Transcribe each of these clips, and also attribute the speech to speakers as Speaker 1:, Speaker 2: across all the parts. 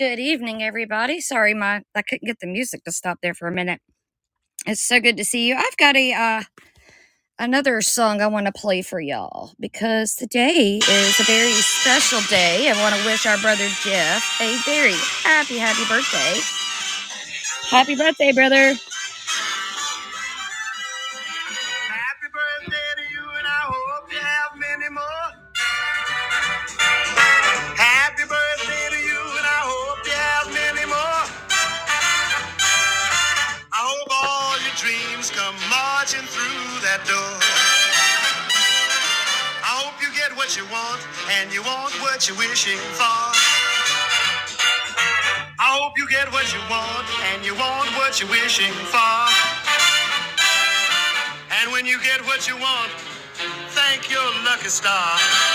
Speaker 1: good evening, everybody. Sorry, my I couldn't get the music to stop there for a minute. It's so good to see you. I've got a uh, another song I want to play for y'all because today is a very special day. I want to wish our brother Jeff a very happy, happy birthday. Happy birthday, brother. What you want, and you want what you're wishing for. I hope you get what you want, and you want what you're wishing for. And when you get what you want, thank your lucky star.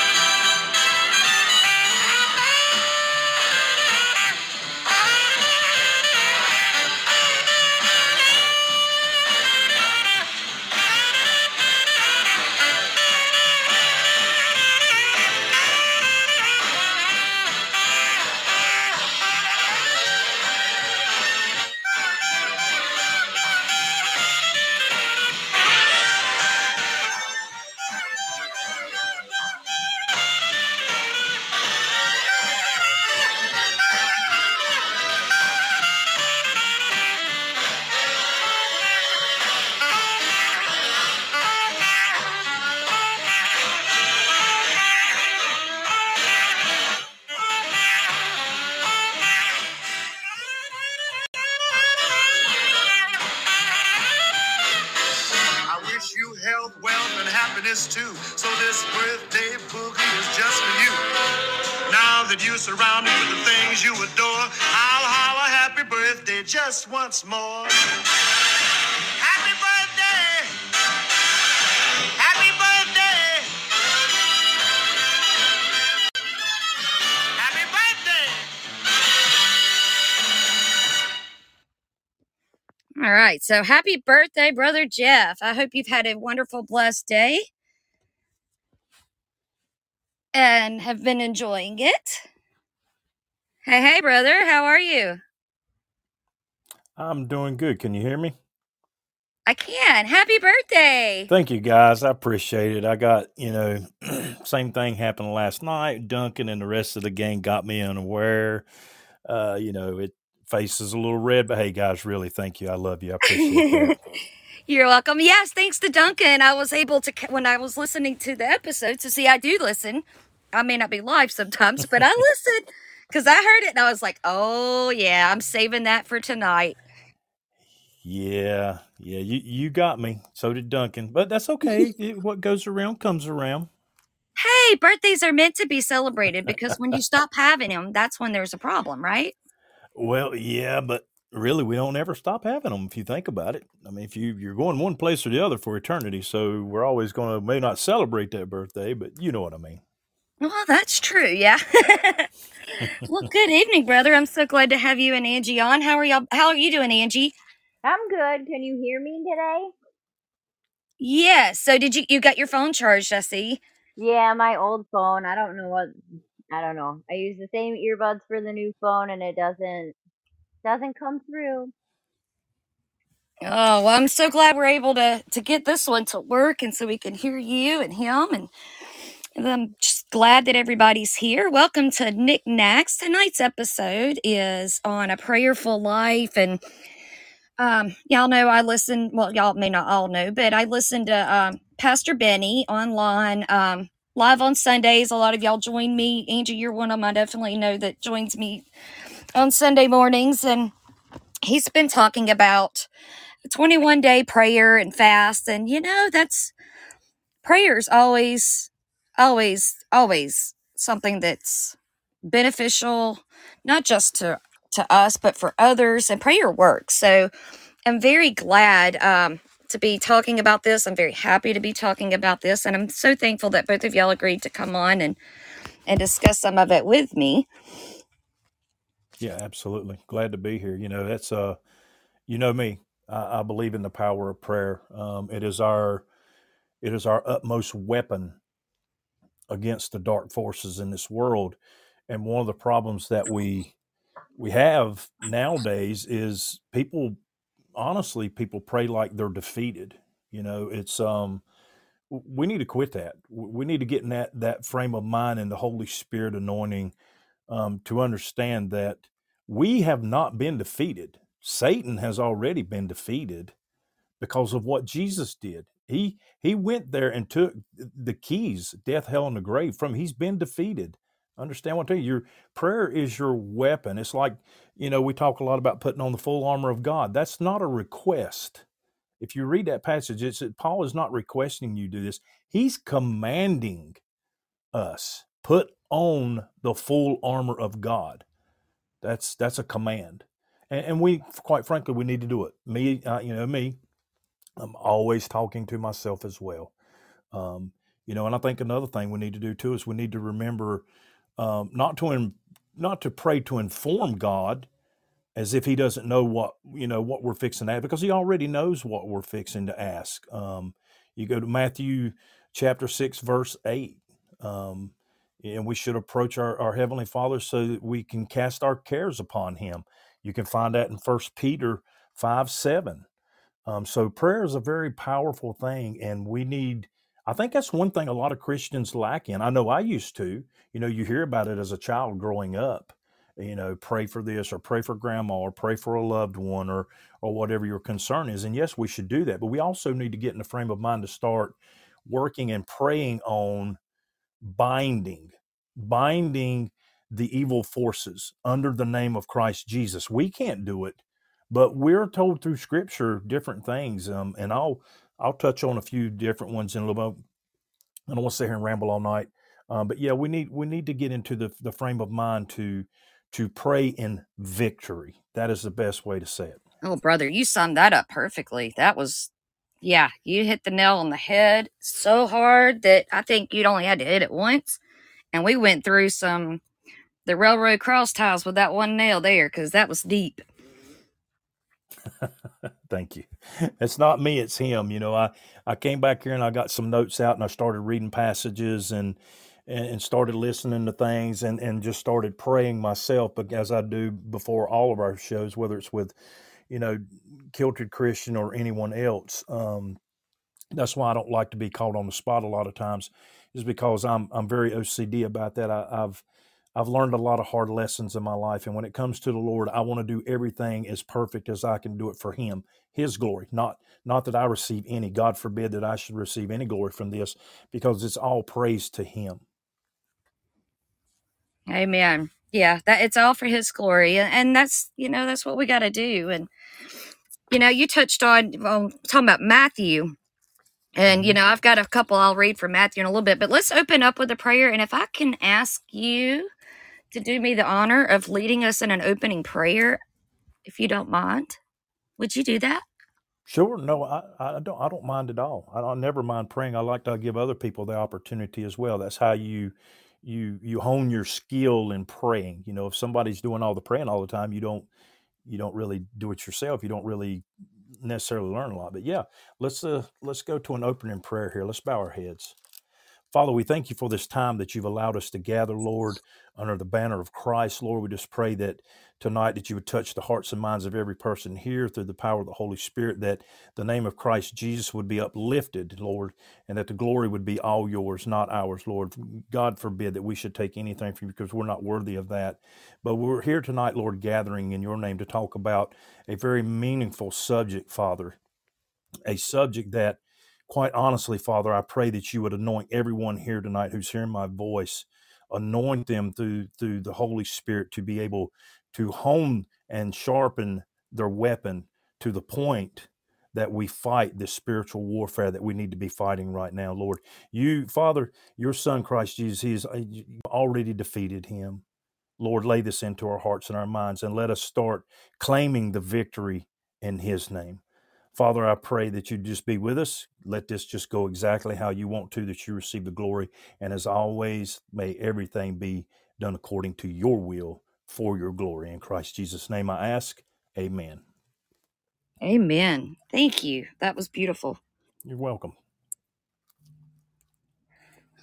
Speaker 1: All right. So happy birthday, brother Jeff. I hope you've had a wonderful, blessed day and have been enjoying it. Hey, hey, brother. How are you?
Speaker 2: I'm doing good. Can you hear me?
Speaker 1: I can. Happy birthday.
Speaker 2: Thank you, guys. I appreciate it. I got, you know, same thing happened last night. Duncan and the rest of the gang got me unaware. Uh, you know, it faces a little red, but hey, guys, really, thank you. I love you. I appreciate that.
Speaker 1: You're welcome. Yes, thanks to Duncan, I was able to, when I was listening to the episode, to see I do listen. I may not be live sometimes, but I listen because I heard it and I was like, oh, yeah, I'm saving that for tonight.
Speaker 2: Yeah, yeah, you you got me. So did Duncan, but that's okay. It- what goes around comes around.
Speaker 1: Hey, birthdays are meant to be celebrated because when you stop having them, that's when there's a problem, right?
Speaker 2: Well, yeah, but really, we don't ever stop having them if you think about it. I mean, if you you're going one place or the other for eternity, so we're always going to may not celebrate that birthday, but you know what I mean.
Speaker 1: Well, that's true. Yeah. well, good evening, brother. I'm so glad to have you and Angie on. How are y'all? How are you doing, Angie?
Speaker 3: I'm good. Can you hear me today?
Speaker 1: Yes. So, did you you got your phone charged? I see.
Speaker 3: Yeah, my old phone. I don't know what. I don't know. I use the same earbuds for the new phone, and it doesn't doesn't come through.
Speaker 1: Oh, well, I'm so glad we're able to to get this one to work, and so we can hear you and him, and, I'm just glad that everybody's here. Welcome to Nick Knacks. Tonight's episode is on a prayerful life, and um, y'all know I listen. Well, y'all may not all know, but I listen to um, Pastor Benny online, um, live on Sundays. A lot of y'all join me. Angie, you're one of them. I definitely know that joins me on Sunday mornings, and he's been talking about 21 day prayer and fast, and you know that's prayer's always, always, always something that's beneficial, not just to to us, but for others. And prayer works. So I'm very glad um, to be talking about this. I'm very happy to be talking about this, and I'm so thankful that both of y'all agreed to come on and and discuss some of it with me.
Speaker 2: Yeah, absolutely. Glad to be here. You know, that's uh, you know me. I, I believe in the power of prayer. Um, it is our it is our utmost weapon against the dark forces in this world. And one of the problems that we we have nowadays is people honestly people pray like they're defeated you know it's um we need to quit that. We need to get in that that frame of mind and the holy spirit anointing um, to understand that we have not been defeated. Satan has already been defeated because of what jesus did. He he went there and took the keys death hell and the grave from he's been defeated understand what i'm telling you your prayer is your weapon it's like you know we talk a lot about putting on the full armor of god that's not a request if you read that passage, it's that Paul is not requesting you do this. He's commanding us put on the full armor of God. That's that's a command, and, and we, quite frankly, we need to do it. Me, uh, you know, me, I'm always talking to myself as well. Um, you know, and I think another thing we need to do too is we need to remember um, not to in, not to pray to inform God, as if he doesn't know what you know what we're fixing to ask because he already knows what we're fixing to ask um, you go to matthew chapter 6 verse 8 um, and we should approach our, our heavenly father so that we can cast our cares upon him you can find that in first peter 5 7 um, so prayer is a very powerful thing, and we need. I think that's one thing a lot of Christians lack in. I know I used to. You know, you hear about it as a child growing up. You know, pray for this or pray for grandma or pray for a loved one or or whatever your concern is. And yes, we should do that, but we also need to get in the frame of mind to start working and praying on binding, binding the evil forces under the name of Christ Jesus. We can't do it, but we're told through Scripture different things, um, and I'll I'll touch on a few different ones in a little bit. I don't want to sit here and ramble all night, um, but yeah, we need we need to get into the the frame of mind to to pray in victory. That is the best way to say it.
Speaker 1: Oh, brother, you summed that up perfectly. That was, yeah, you hit the nail on the head so hard that I think you'd only had to hit it once. And we went through some the railroad cross ties with that one nail there because that was deep.
Speaker 2: Thank you. It's not me, it's him. You know, I, I came back here and I got some notes out and I started reading passages and and, and started listening to things and, and just started praying myself as I do before all of our shows, whether it's with, you know, Kilted Christian or anyone else. Um, that's why I don't like to be called on the spot a lot of times, is because I'm I'm very OCD about that. I, I've I've learned a lot of hard lessons in my life, and when it comes to the Lord, I want to do everything as perfect as I can do it for Him, His glory. Not not that I receive any. God forbid that I should receive any glory from this, because it's all praise to Him.
Speaker 1: Amen. Yeah, that it's all for his glory. And, that's, you know, that's what we got to do. And, you know, you touched on well, talking about Matthew. And, you
Speaker 2: hmm
Speaker 1: know, I've got a couple I'll read from Matthew in a little bit, but let's open up with a prayer. And if I can ask you to do me the honor of leading us in an opening prayer, if you don't mind, would you do that?
Speaker 2: Sure. No, I, I don't. I don't mind at all. I, I never mind praying. I like to give other people the opportunity as well. That's how you you you hone your skill in praying. You know, if somebody's doing all the praying all the time, you don't you don't really do it yourself. You don't really necessarily learn a lot. But yeah, let's uh let's go to an opening prayer here. Let's bow our heads. Father, we thank you for this time that you've allowed us to gather, Lord, under the banner of Christ. Lord, we just pray that tonight that you would touch the hearts and minds of every person here through the power of the Holy Spirit, that the name of Christ Jesus would be uplifted, Lord, and that the glory would be all yours, not ours, Lord. God forbid that we should take anything from you because we're not worthy of that. But we're here tonight, Lord, gathering in your name to talk about a very meaningful subject, Father, a subject that quite honestly, Father, I pray that you would anoint everyone here tonight who's hearing my voice, anoint them through through the Holy Spirit to be able to hone and sharpen their weapon to the point that we fight this spiritual warfare that we need to be fighting right now, Lord. You, Father, your Son Christ Jesus, He has uh, already defeated him. Lord, lay this into our hearts and our minds and let us start claiming the victory in His name. Father, I pray that you just be with us. Let this just go exactly how you want to, that you receive the glory. And as always, may everything be done according to your will for your glory. In Christ Jesus' name I ask. Amen.
Speaker 1: Amen. Thank you. That was beautiful.
Speaker 2: You're welcome.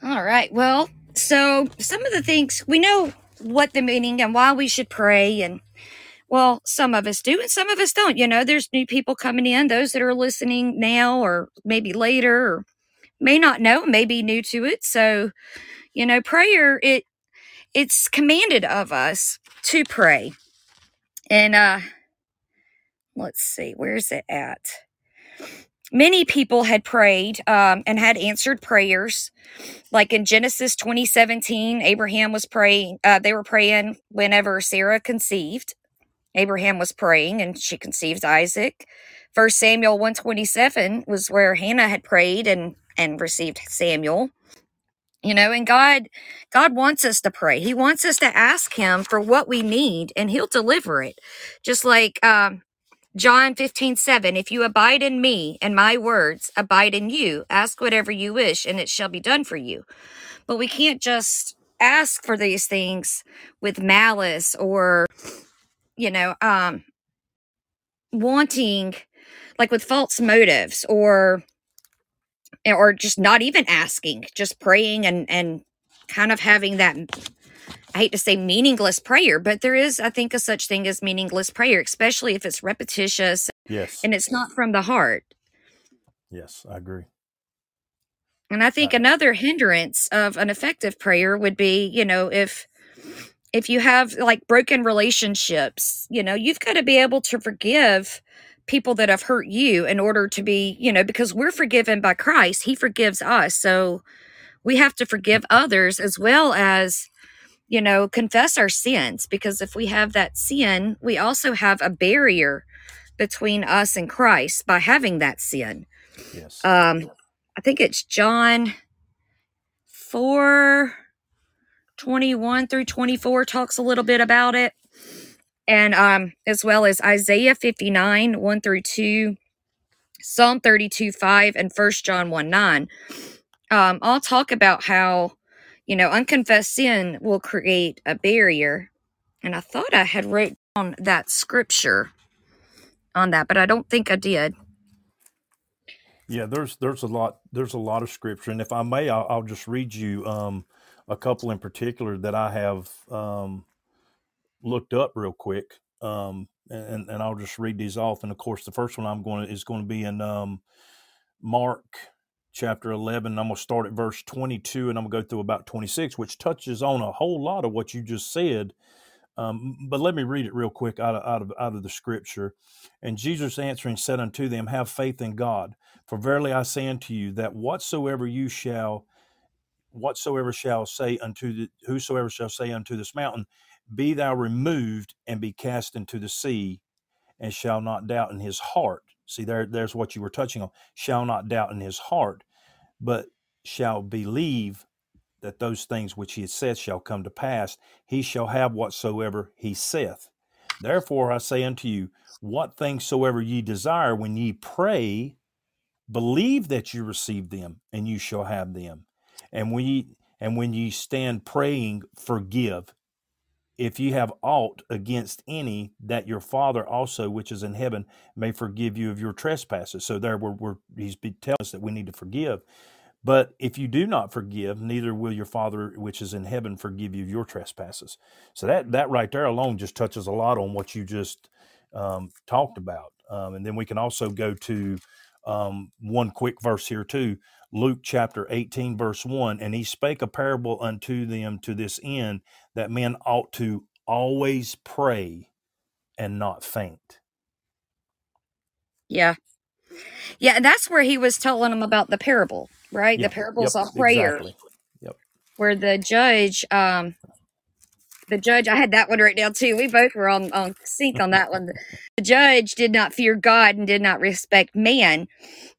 Speaker 1: All right. Well, so some of the things we know, what the meaning and why we should pray and well some of us do and some of us don't you know there's new people coming in those that are listening now or maybe later or may not know may be new to it. So you know prayer it it's commanded of us to pray. And uh let's see where's it at? Many people had prayed um, and had answered prayers. Like in genesis 2017 abraham was praying uh, they were praying whenever sarah conceived abraham was praying and she conceived isaac first samuel 127 was where hannah had prayed and and received samuel you know and god god wants us to pray he wants us to ask him for what we need and he'll deliver it just like um John 15, 7. If you abide in me and my words abide in you, ask whatever you wish and it shall be done for you. But we can't just ask for these things with malice or, you know, um, wanting like with false motives or, or just not even asking, just praying and, and kind of having that I hate to say meaningless prayer, but there is, I think, a such thing as meaningless prayer, especially if it's repetitious
Speaker 2: Yes.
Speaker 1: and it's not from the heart.
Speaker 2: Yes, I agree.
Speaker 1: And I think another hindrance of an effective prayer would be, you know, if if you have like broken relationships, you know, you've got to be able to forgive people that have hurt you in order to be, you know, because we're forgiven by Christ, he forgives us. So we have to forgive others as well as you know, confess our sins because if we have that sin, we also have a barrier between us and Christ by having that sin.
Speaker 2: yes.
Speaker 1: Um, I think it's John 4 21 through 24 talks a little bit about it. And um, as well as Isaiah 59 1 through 2, Psalm 32 5, and First John 1 9. Um, I'll talk about how you know, unconfessed sin will create a barrier. And I thought I had wrote down that scripture on that, but I don't think I did.
Speaker 2: Yeah, there's there's a lot there's a lot of scripture, and if I may, I'll, I'll just read you um, a couple in particular that I have um, looked up real quick, um, and and I'll just read these off. And of course, the first one I'm going to is going to be in um, Mark chapter 11. I'm going to start at verse 22, and I'm going to go through about 26, which touches on a whole lot of what you just said. Um, but let me read it real quick out of, out of out of the scripture. And Jesus answering said unto them, Have faith in God, for verily I say unto you that whatsoever you shall whatsoever shall say unto the whosoever shall say unto this mountain, Be thou removed and be cast into the sea, and shall not doubt in his heart. See, there there's what you were touching on. Shall not doubt in his heart, but shall believe that those things which he said shall come to pass, he shall have whatsoever he saith. Therefore I say unto you, what things soever ye desire when ye pray, believe that you receive them, and you shall have them. And when ye and when ye stand praying, forgive. If you have aught against any, that your Father also, which is in heaven, may forgive you of your trespasses. So there, we're, we're he's telling us that we need to forgive. But if you do not forgive, neither will your Father which is in heaven forgive you of your trespasses. So that that right there alone just touches a lot on what you just um, talked about. Um, and then we can also go to um, one quick verse here too, Luke chapter eighteen, verse one. And he spake a parable unto them to this end that men ought to always pray and not faint.
Speaker 1: Yeah. Yeah, and that's where he was telling them about the parable, right? The parables
Speaker 2: yep,
Speaker 1: of prayer,
Speaker 2: exactly. Yep.
Speaker 1: where the judge, um, the judge, I had that one right now too. We both were on, on sync on that one. The judge did not fear God and did not respect man.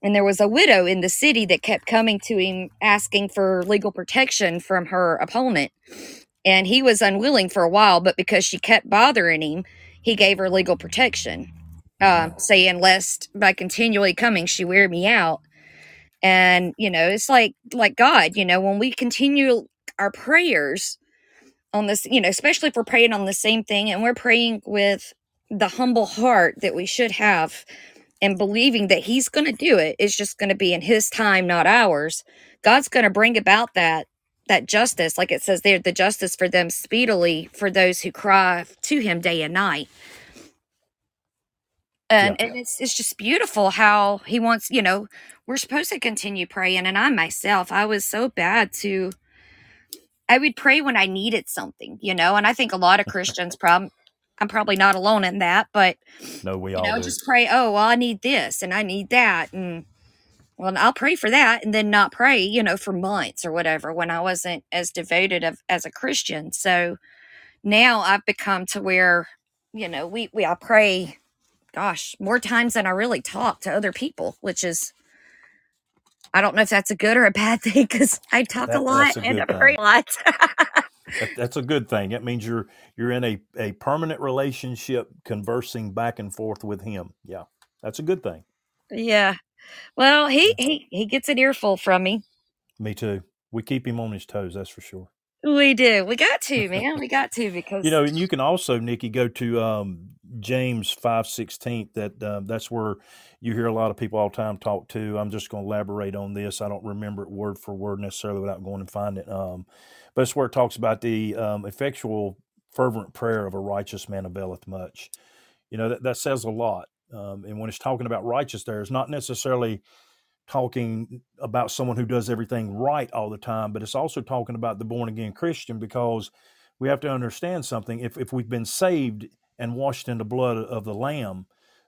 Speaker 1: And there was a widow in the city that kept coming to him asking for legal protection from her opponent. And he was unwilling for a while, but because she kept bothering him, he gave her legal protection, uh, saying, Lest by continually coming, she wear me out. And, you know, it's like like God, you know, when we continue our prayers on this, you know, especially if we're praying on the same thing and we're praying with the humble heart that we should have and believing that he's going to do it it's just going to be in his time not ours god's going to bring about that that justice, like it says there, the justice for them speedily for those who cry to him day and night.
Speaker 2: Yeah.
Speaker 1: And, and it's it's just beautiful how he wants, you know, we're supposed to continue praying. And I myself, I was so bad to I would pray when I needed something, you know, and I think a lot of Christians prob I'm probably not alone in that, but
Speaker 2: No, we
Speaker 1: you
Speaker 2: all
Speaker 1: know,
Speaker 2: do.
Speaker 1: just pray, oh, well, I need this and I need that. And well, I'll pray for that and then not pray, you know, for months or whatever when I wasn't as devoted of, as a Christian. So now I've become to where, you know, we, we, I pray, gosh, more times than I really talk to other people, which is, I don't know if that's a good or a bad thing because I talk a lot
Speaker 2: a
Speaker 1: and I pray a lot.
Speaker 2: That, that's a good thing. That means you're you're in a, a permanent relationship conversing back and forth with him. Yeah. That's a good thing.
Speaker 1: yeah. Well, he,
Speaker 2: Yeah.
Speaker 1: he, he gets an earful from me.
Speaker 2: Me too. We keep him on his toes, that's for sure.
Speaker 1: We do. We got to, man. We got to because
Speaker 2: You know, and you can also, Nikki, go to um, James five sixteen. That um, that's where you hear a lot of people all the time talk to. I'm just going to elaborate on this. I don't remember it word for word necessarily without going and find it. Um, but it's where it talks about the um, effectual, fervent prayer of a righteous man availeth much. You know that that says a lot. Um, and when it's talking about righteous, there is not necessarily talking about someone who does everything right all the time, but it's also talking about the born again Christian because we have to understand something. If, if we've been saved and washed in the blood of the Lamb,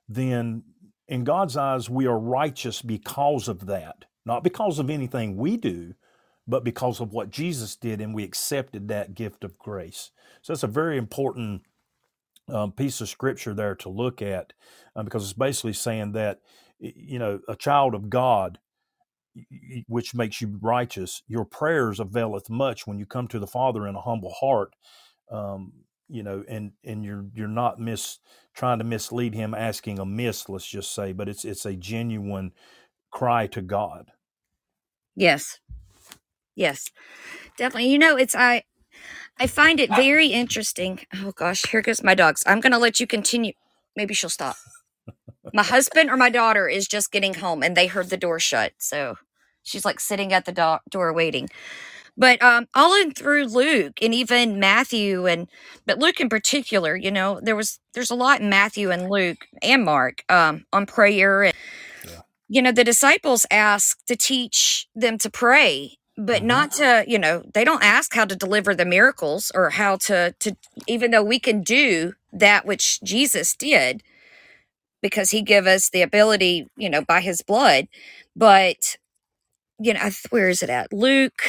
Speaker 2: then in God's eyes, we are righteous because of that, not because of anything we do, but because of what Jesus did, and we accepted that gift of grace. So that's a very important um, piece of scripture there to look at uh, because it's basically saying that you know a child of God which makes you righteous your prayers availeth much when you come to the father in a humble heart um, you know and and you're you're not mis trying to mislead him asking amiss let's just say but it's it's a genuine cry to god
Speaker 1: yes, yes, definitely. You know, it's I I find it very interesting. Oh gosh, here goes my dogs. I'm gonna let you continue. Maybe she'll stop. My husband or my daughter is just getting home and they heard the door shut, so she's like sitting at the do- door waiting. But um, all in through Luke and even Matthew and but Luke in particular, you know, there was there's a lot in Matthew and Luke and Mark um, on prayer and
Speaker 2: yeah
Speaker 1: you know the disciples ask to teach them to pray but
Speaker 2: hmm
Speaker 1: not to you know they don't ask how to deliver the miracles or how to to even though we can do that which jesus did because he gave us the ability you know by his blood. But you know where is it at? Luke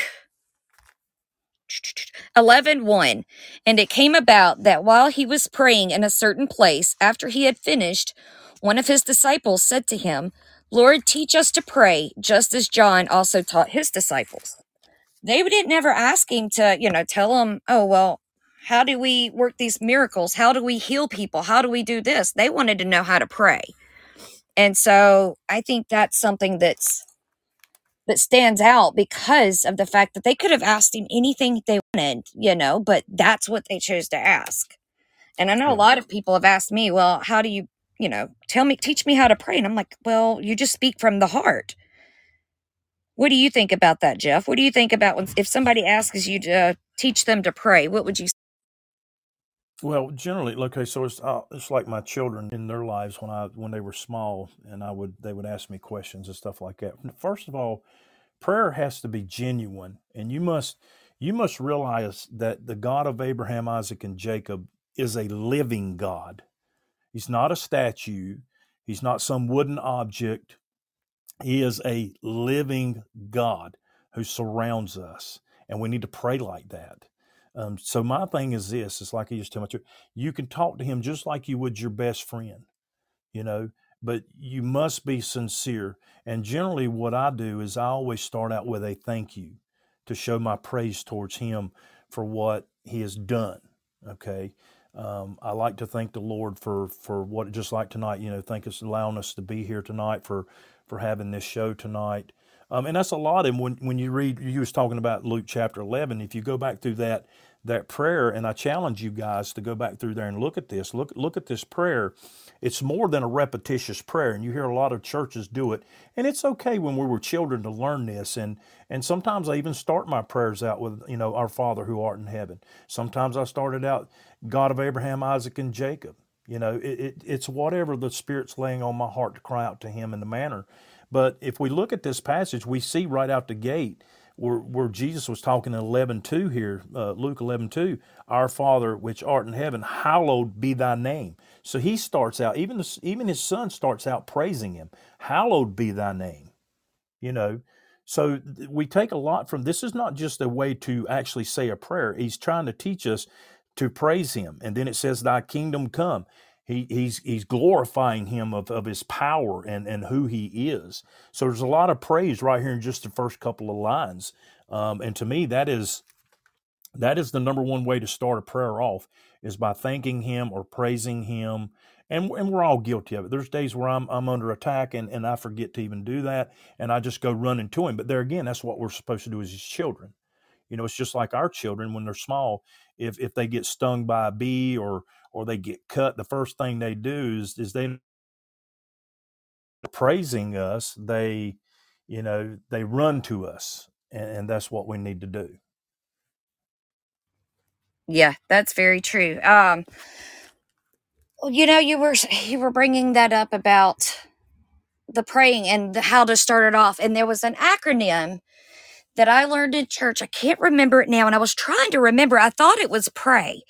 Speaker 1: 11 1 and it came about that while he was praying in a certain place after he had finished one of his disciples said to him lord teach us to pray just as john also taught his disciples. They didn't never ask him to you know tell them oh well how do we work these miracles how do we heal people how do we do this they wanted to know how to pray and so i think that's something that's that stands out because of the fact that they could have asked him anything they wanted, you know, but that's what they chose to ask. And I know a lot of people have asked me, well, how do you, you know, tell me, teach me how to pray? And I'm like, well, you just speak from the heart. What do you think about that, Jeff? What do you think about when, if somebody asks you to uh, teach them to pray? What would you say?
Speaker 2: Well, generally, okay, so it's uh, it's like my children in their lives when I when they were small, and I would they would ask me questions and stuff like that. First of all, prayer has to be genuine, and you must you must realize that the God of Abraham, Isaac, and Jacob is a living God. He's not a statue. He's not some wooden object. He is a living God who surrounds us, and we need to pray like that. Um, so my thing is this: it's like I used to tell my you can talk to him just like you would your best friend, you know, but you must be sincere. And generally, what I do is I always start out with a thank you to show my praise towards him for what he has done. Okay. Um, I like to thank the Lord for for what just like tonight, you know, thank us allowing us to be here tonight for for having this show tonight. Um, and that's a lot. And when, when you read, you was talking about Luke chapter 11. If you go back through that that prayer, and I challenge you guys to go back through there and look at this. Look look at this prayer. It's more than a repetitious prayer, and you hear a lot of churches do it. And it's okay when we were children to learn this. And and sometimes I even start my prayers out with, you know, our Father who art in heaven. Sometimes I started out, God of Abraham, Isaac, and Jacob. You know, it, it, it's whatever the Spirit's laying on my heart to cry out to Him in the manner. But if we look at this passage, we see right out the gate where, where Jesus was talking in 11.2 here, uh, Luke 11.2, Our Father which art in heaven, hallowed be thy name. So he starts out, even, the, even his son starts out praising him. Hallowed be thy name, you know. So we take a lot from this is not just a way to actually say a prayer. He's trying to teach us to praise him. And then it says, Thy kingdom come. He, he's he's glorifying him of, of his power and, and who he is. So there's a lot of praise right here in just the first couple of lines. Um, and to me, that is that is the number one way to start a prayer off is by thanking him or praising him. And, and we're all guilty of it. There's days where I'm, I'm under attack and, and I forget to even do that. And I just go running to him. But there again, that's what we're supposed to do as his children. You know, it's just like our children when they're small. If if they get stung by a bee or or they get cut, the first thing they do is is they praising us. They, you know, they run to us, and, and that's what we need to do.
Speaker 1: Yeah, that's very true. Um, you know, you were you were bringing that up about the praying and the, how to start it off, and there was an acronym that I learned in church. I can't remember it now. And I was trying to remember. I thought it was pray,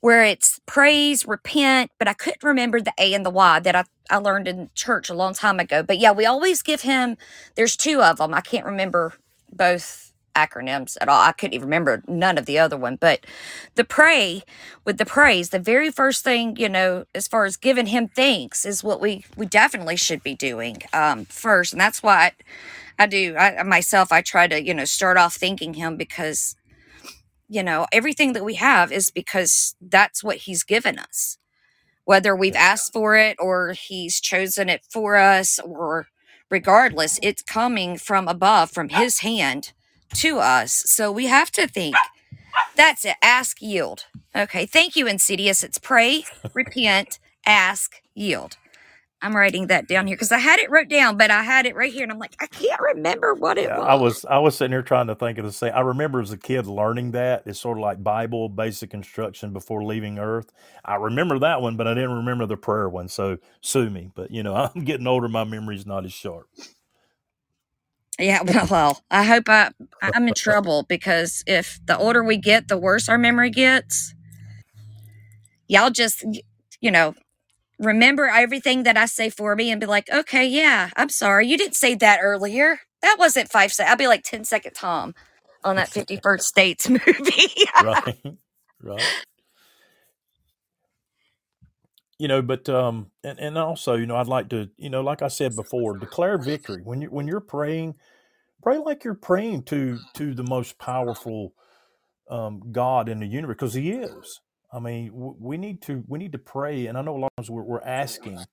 Speaker 1: where it's praise, repent, but I couldn't remember the A and the Y that I, I learned in church a long time ago. But yeah, we always give him, there's two of them. I can't remember both acronyms at all. I couldn't even remember none of the other one. But the pray with the praise, the very first thing, you know, as far as giving him thanks is what we we definitely should be doing um first. And that's why I do. I myself, I try to, you know, start off thanking him because, you know, everything that we have is because that's what he's given us. Whether we've asked for it or he's chosen it for us or regardless, it's coming from above, from his hand to us. So we have to think. That's it. Ask, yield. Okay. Thank you, Insidious. It's pray, repent, ask, yield. I'm writing that down here because I had it wrote down, but I had it right here, and I'm like, I can't remember what it
Speaker 2: Yeah,
Speaker 1: was.
Speaker 2: I was I was sitting here trying to think of the same. I remember as a kid learning that it's sort of like Bible basic instruction before leaving Earth. I remember that one, but I didn't remember the prayer one. So sue me. But you know, I'm getting older. My memory's not as sharp.
Speaker 1: Yeah, well, well, I hope I I'm in trouble because if the older we get, the worse our memory gets. Y'all just, you know, remember everything that I say for me and be like, okay, yeah, I'm sorry, you didn't say that earlier. That wasn't five seconds. I'll be like 10 second Tom on that 51st States movie.
Speaker 2: right, right. You know, but um, and and also, you know, I'd like to, you know, like I said before, declare victory when you when you're praying. Pray like you're praying to to the most powerful um, God in the universe because He is. I mean, we need to we need to pray, and I know a lot of times we're, we're asking,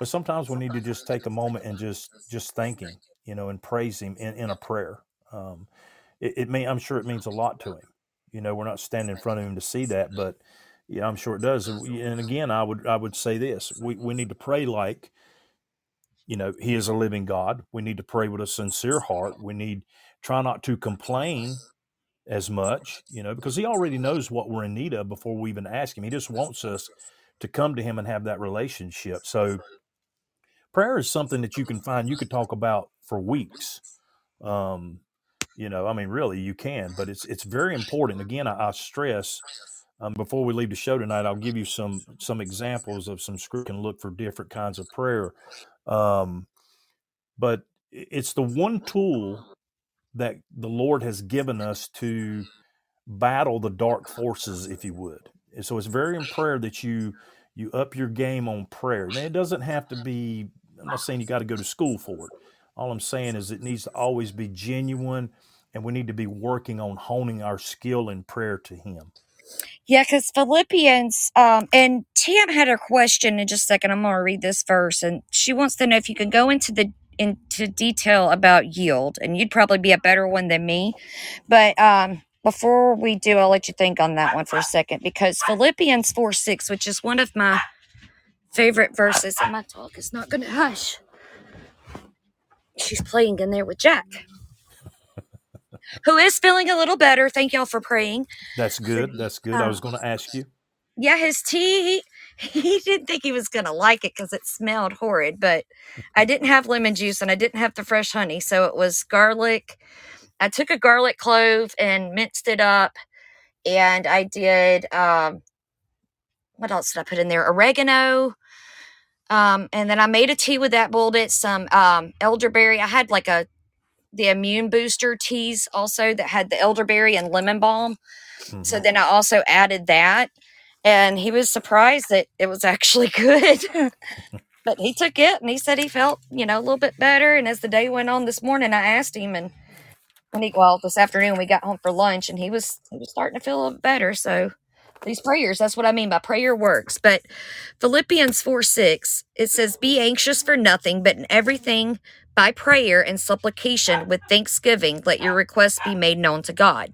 Speaker 2: but sometimes we need to just take a moment and just just thank Him, you know, and praise Him in, in a prayer. Um, it, it may I'm sure it means a lot to Him. You know, we're not standing in front of Him to see that, but yeah, I'm sure it does. And again, I would I would say this: we we need to pray like you know He is a living God. We need to pray with a sincere heart. We need try not to complain as much, you know, because he already knows what we're in need of before we even ask him. He just wants us to come to him and have that relationship. So prayer is something that you can find, you could talk about for weeks. Um, you know, I mean, really, you can, but it's it's very important. Again, I, I stress um, before we leave the show tonight, I'll give you some some examples of some script and look for different kinds of prayer. Um, but it's the one tool that the Lord has given us to battle the dark forces, if you would. And so it's very in prayer that you you up your game on prayer. Now it doesn't have to be. I'm not saying you got to go to school for it. All I'm saying is it needs to always be genuine, and we need to be working on honing our skill in prayer to Him.
Speaker 1: Yeah, because Philippians, um, and Tam had a question in just a second. I'm going to read this verse, and she wants to know if you can go into the into detail about yield, and you'd probably be a better one than me. But um, before we do, I'll let you think on that one for a second because Philippians 4 6, which is one of my favorite verses, and my talk is not going to hush. She's playing in there with Jack, who is feeling a little better. Thank y'all for praying.
Speaker 2: That's good. That's good. I
Speaker 1: Um,
Speaker 2: was going to ask you.
Speaker 1: yeah, his tea, he, didn't think he was going to like it because it smelled horrid, but I didn't have lemon juice and I didn't have the fresh honey. So it was garlic. I took a garlic clove and minced it up. And I did, um, what else did I put in there? Oregano. Um, and then I made a tea with that, boiled it, some um, elderberry. I had like a, the immune booster teas also that had the elderberry and lemon balm. So
Speaker 2: Mhm.
Speaker 1: then I also added that, and he was surprised that it was actually good. but he took it and he said he felt, you know, a little bit better. And as the day went on this morning, I asked him, and when he well this afternoon we got home for lunch, and he was he was starting to feel a little better. So these prayers, that's what I mean by prayer works. But Philippians 4 6, it says, Be anxious for nothing, but in everything by prayer and supplication with thanksgiving, let your requests be made known to God.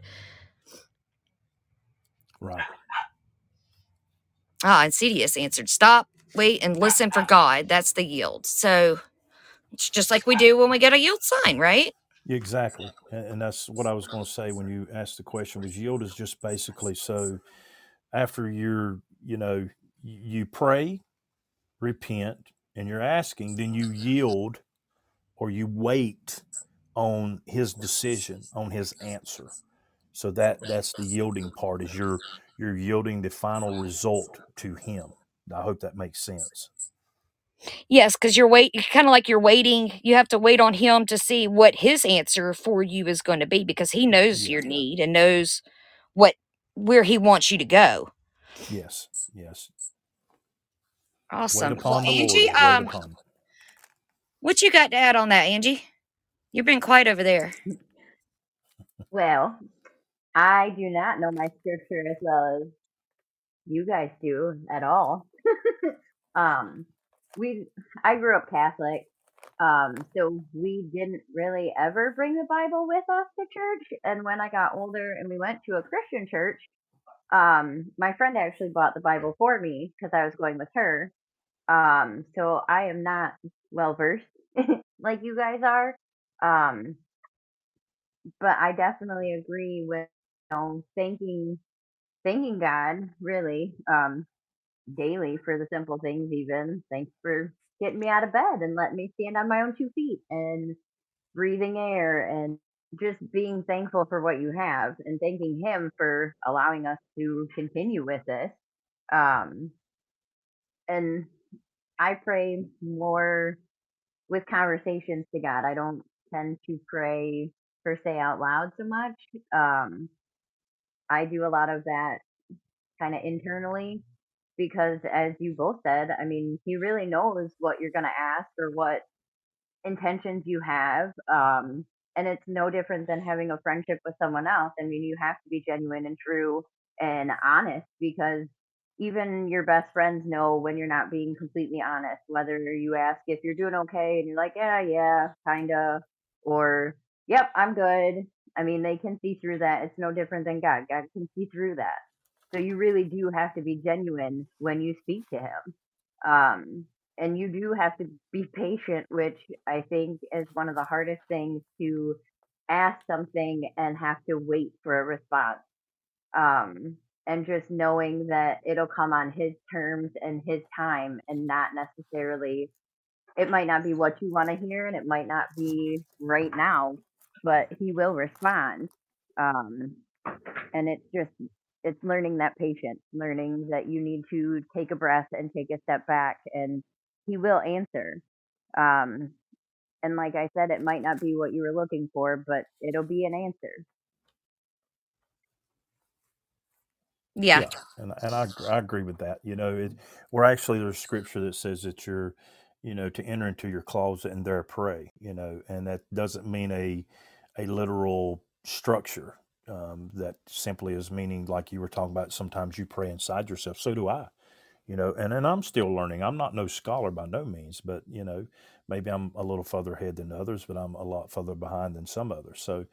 Speaker 2: Right.
Speaker 1: Ah, and Cedius answered, Stop, wait, and listen for God. That's the yield. So it's just like we do when we get a yield sign, right?
Speaker 2: Exactly. And, and that's what I was going to say when you asked the question was yield is just basically so after you're, you know, you pray, repent, and you're asking, then you yield or you wait on his decision, on his answer. So that that's the yielding part is you're you're yielding the final result to him. I hope that makes sense.
Speaker 1: Yes, because you're wait kind of like you're waiting. You have to wait on him to see what his answer for you is going to be because he knows your
Speaker 2: Yeah.
Speaker 1: need and knows what where he wants you to go.
Speaker 2: Yes. Yes. Wait
Speaker 1: Awesome. Well,
Speaker 2: upon the Lord.
Speaker 1: Angie,
Speaker 2: Wait
Speaker 1: um,
Speaker 2: upon.
Speaker 1: what you got to add on that, Angie? You've been quiet over there.
Speaker 3: Well, I do not know my scripture as well as you guys do at all. um, we I grew up Catholic, um, so we didn't really ever bring the Bible with us to church. And when I got older and we went to a Christian church, um, my friend actually bought the Bible for me because I was going with her. Um, so I am not well versed like you guys are. Um, but I definitely agree with know thanking thanking God really um daily for the simple things even thanks for getting me out of bed and letting me stand on my own two feet and breathing air and just being thankful for what you have and thanking him for allowing us to continue with this um and I pray more with conversations to God. I don't tend to pray per se out loud so much. Um, I do a lot of that kind of internally because, as you both said, I mean, He really knows what you're going to ask or what intentions you have. Um, and it's no different than having a friendship with someone else. I mean, you have to be genuine and true and honest because even your best friends know when you're not being completely honest, whether you ask if you're doing okay and you're like, yeah, yeah, kinda, or yep, I'm good. I mean, they can see through that. It's no different than God. God can see through that. So you really do have to be genuine when you speak to Him. Um, and you do have to be patient, which I think is one of the hardest things to ask something and have to wait for a response. Um, and just knowing that it'll come on his terms and his time and not necessarily it might not be what you want to hear and it might not be right now but he will respond um and it's just it's learning that patience learning that you need to take a breath and take a step back and he will answer um and like i said it might not be what you were looking for but it'll be an answer
Speaker 1: Yeah.
Speaker 2: Yeah, and and I I agree with that. You know, it, we're actually there's scripture that says that you're, you know, to enter into your closet and there pray. You know, and that doesn't mean a a literal structure. Um, that simply is meaning like you were talking about. Sometimes you pray inside yourself. So do I. You know, and and I'm still learning. I'm not no scholar by no means, but you know, maybe I'm a little further ahead than others, but I'm a lot further behind than some others. So,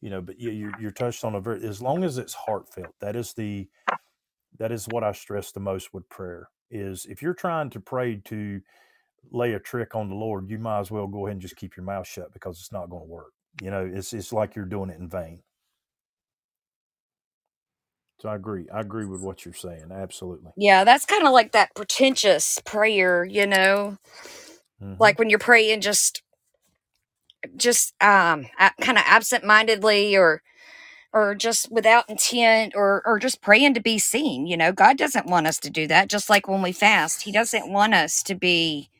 Speaker 2: you know, but you, you're, you're touched on a very, as long as it's heartfelt, that is the, that is what I stress the most with prayer is if you're trying to pray to lay a trick on the Lord, you might as well go ahead and just keep your mouth shut because it's not going to work. You know, it's, it's like you're doing it in vain. So I agree. I agree with what you're saying. Absolutely.
Speaker 1: Yeah, that's kind of like that pretentious prayer, you know,
Speaker 2: hmm
Speaker 1: like when you're praying just just um kind of absent-mindedly or or just without intent or or just praying to be seen, you know. God doesn't want us to do that. Just like when we fast, he doesn't want us to be,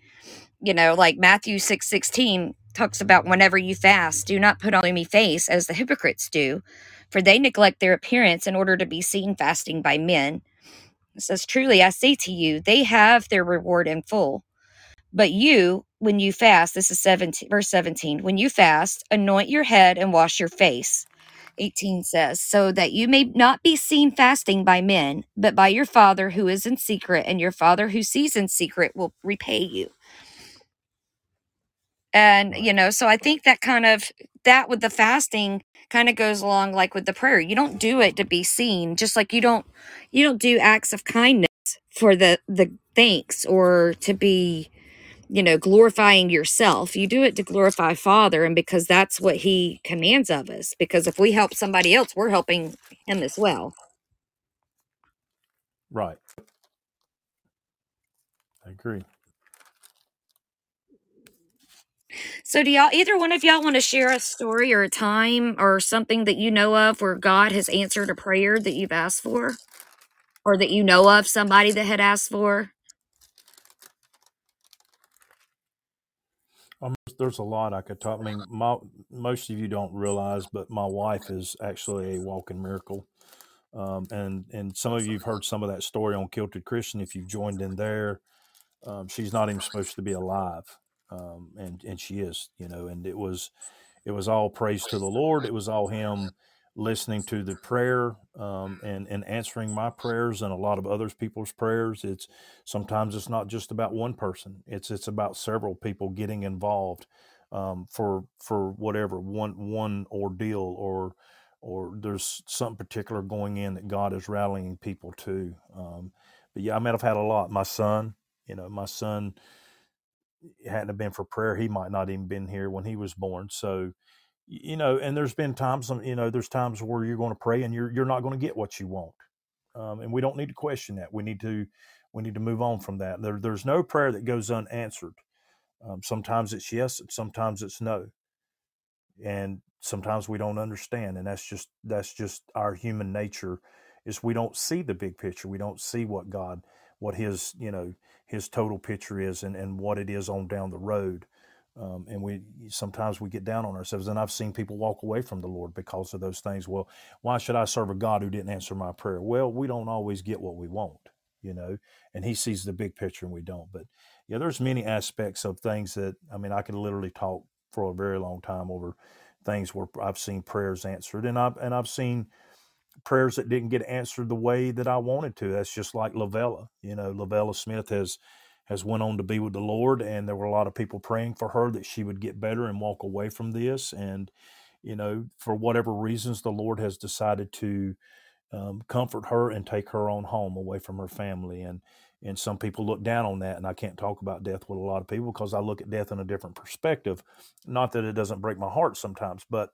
Speaker 1: you know, like Matthew 6 16 talks about whenever you fast, do not put on gloomy face as the hypocrites do, for they neglect their appearance in order to be seen fasting by men. It says, Truly I say to you, they have their reward in full. But you, when you fast, this is 17, verse 17, when you fast, anoint your head and wash your face. 18 says, so that you may not be seen fasting by men, but by your Father who is in secret, and your Father who sees in secret will repay you. And, you know, so I think that kind of, that with the fasting kind of goes along like with the prayer. You don't do it to be seen, just like you don't, you don't do acts of kindness for the, the thanks or to be, you know, glorifying yourself. You do it to glorify Father and because that's what He commands of us. Because if we help somebody else, we're helping Him as well.
Speaker 2: Right. I agree.
Speaker 1: So, do y'all, either one of y'all want to share a story or a time or something that you know of where God has answered a prayer that you've asked for or that you know of somebody that had asked for?
Speaker 2: Um, there's a lot I could talk. I mean, my, most of you don't realize, but my wife is actually a walking miracle. Um, and and some of you've heard some of that story on Kilted Christian. If you've joined in there, um, she's not even supposed to be alive, um, and and she is, you know. And it was it was all praise to the Lord. It was all Him listening to the prayer um, and and answering my prayers and a lot of other people's prayers. It's sometimes it's not just about one person. It's it's about several people getting involved um, for for whatever one one ordeal or or there's something particular going in that God is rallying people to. Um, but yeah, I mean, I've had a lot. My son, you know, my son hadn't have been for prayer, he might not even been here when he was born. So, you know, and there's been times, you know, there's times where you're going to pray and you're you're not going to get what you want, um, and we don't need to question that. We need to we need to move on from that. There, there's no prayer that goes unanswered. Um, sometimes it's yes, sometimes it's no and sometimes we don't understand and that's just that's just our human nature is we don't see the big picture we don't see what god what his you know his total picture is and, and what it is on down the road um, and we sometimes we get down on ourselves. And i've seen people walk away from the lord because of those things. Well why should i serve a god who didn't answer my prayer? Well we don't always get what we want you know and he sees the big picture and we don't. But yeah there's many aspects of things that i mean i could literally talk for a very long time over things where I've seen prayers answered, and I've and I've seen prayers that didn't get answered the way that I wanted to. That's just like Lavella. You know, Lavella Smith has has went on to be with the Lord, and there were a lot of people praying for her that she would get better and walk away from this. And you know, for whatever reasons, the Lord has decided to um, comfort her and take her on home away from her family. And and some people look down on that, and I can't talk about death with a lot of people because I look at death in a different perspective. Not that it doesn't break my heart sometimes, but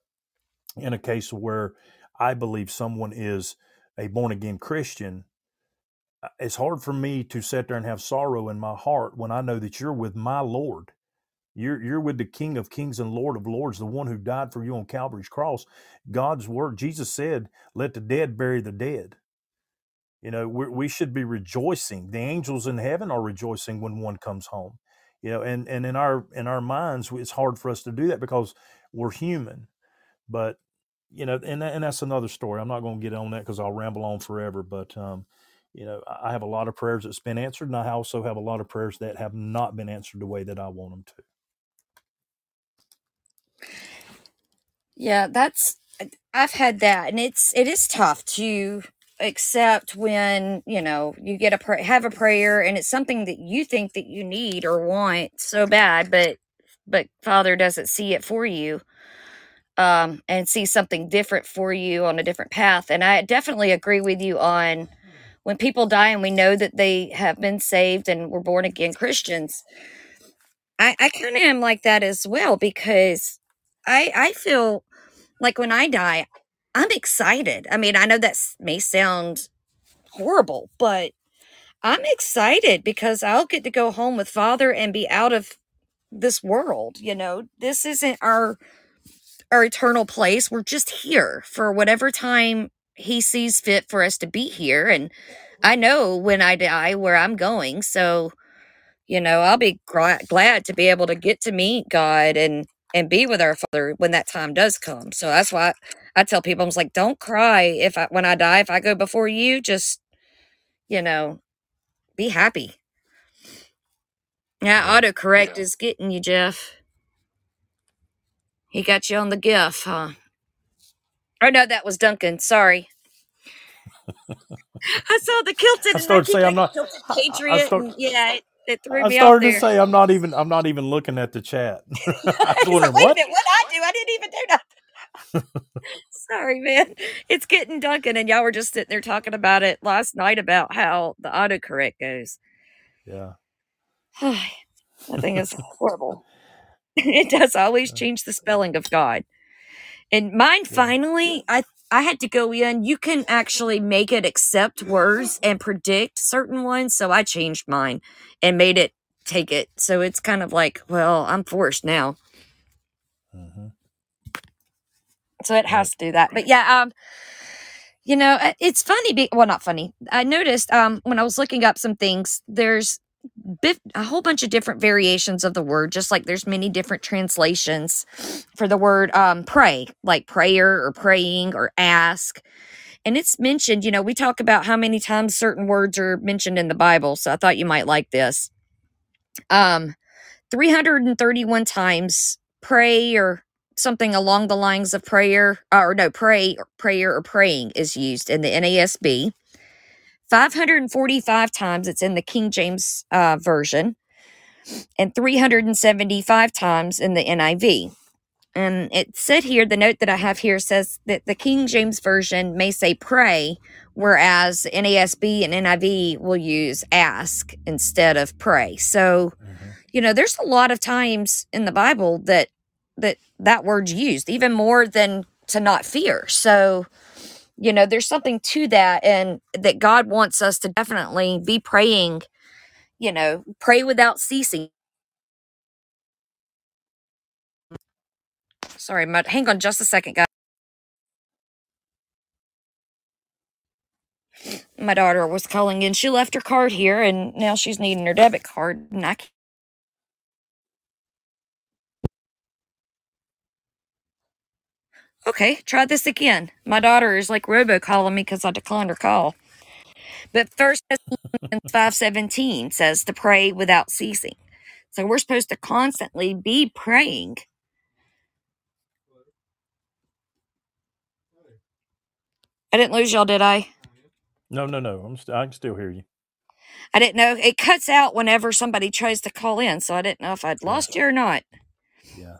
Speaker 2: in a case where I believe someone is a born again Christian, uh, it's hard for me to sit there and have sorrow in my heart when I know that you're with my Lord. You're, you're with the King of Kings and Lord of Lords, the one who died for you on Calvary's cross. God's word, Jesus said, let the dead bury the dead. You know, we we should be rejoicing. The angels in heaven are rejoicing when one comes home. You know, and, and in our in our minds, it's hard for us to do that because we're human. But you know, and and that's another story. I'm not going to get on that because I'll ramble on forever. But um, you know, I have a lot of prayers that's been answered, and I also have a lot of prayers that have not been answered the way that I want them to.
Speaker 1: Yeah, that's I've had that and it's it is tough to accept when, you know, you get a pray have a prayer and it's something that you think that you need or want so bad, but but Father doesn't see it for you um, and see something different for you on a different path. And I definitely agree with you on when people die and we know that they have been saved and were born again Christians. I, I kind of am like that as well because I I feel like when I die, I'm excited. I mean, I know that may sound horrible, but I'm excited because I'll get to go home with Father and be out of this world. You know, this isn't our our eternal place. We're just here for whatever time he sees fit for us to be here. And I mm-hmm. know when I die where I'm going. So, you know, I'll be glad to be able to get to meet God and and be with our Father when that time does come. So that's why I, tell people, I was like, don't cry if I when I die, if I go before you, just you know, be happy. Yeah. autocorrect is getting you, Jeff. He got you on the GIF, huh? Oh no, that was Duncan. Sorry. I saw the kilted
Speaker 2: I started to
Speaker 1: keep
Speaker 2: say I'm not.
Speaker 1: kilted
Speaker 2: I,
Speaker 1: patriot
Speaker 2: start.
Speaker 1: and yeah, it, it threw
Speaker 2: I
Speaker 1: me
Speaker 2: started to say I'm not even. I'm not even looking at the chat. I was
Speaker 1: like,
Speaker 2: wondering
Speaker 1: wait a
Speaker 2: what.
Speaker 1: minute, what I do? I didn't even do nothing. Sorry, man. It's getting Duncan, and y'all were just sitting there talking about it last night about how the autocorrect goes.
Speaker 2: Yeah.
Speaker 1: that thing is horrible. it does always change the spelling of God. And mine finally, I I had to go in. You can actually make it accept words and predict certain ones. So I changed mine and made it take it. So it's kind of like, well, I'm forced now.
Speaker 2: hmm
Speaker 1: So it has to do that. But yeah, um, you know, uh, it's funny. Be- well, not funny. I noticed um when I was looking up some things, there's a whole bunch of different variations of the word, just like there's many different translations for the word um pray, like prayer or praying or ask. And it's mentioned, you know, we talk about how many times certain words are mentioned in the Bible. So I thought you might like this. Um, 331 times pray or something along the lines of prayer, uh, or no, pray, or prayer or praying is used in the NASB. 545 times it's in the King James uh, Version, and 375 times in the NIV. And it said here, the note that I have here says that the King James Version may say pray, whereas NASB and NIV will use ask instead of pray. So,
Speaker 2: hmm
Speaker 1: you know, there's a lot of times in the Bible that that that word's used, even more than to not fear. So, you know, there's something to that, and that God wants us to definitely be praying. You know, pray without ceasing. Sorry, my, hang on just a second, guys. My daughter was calling in. She left her card here, and now she's needing her debit card, and I. Can't. Okay, try this again. My daughter is like robo calling me because I declined her call. But First Thessalonians five seventeen says to pray without ceasing. So we're supposed to constantly be praying. I didn't lose y'all, did I?
Speaker 2: No, no, no. I'm. St- I can still hear you.
Speaker 1: I didn't know it cuts out whenever somebody tries to call in, so I didn't know if I'd
Speaker 2: Yeah.
Speaker 1: lost you or not.
Speaker 2: Yeah.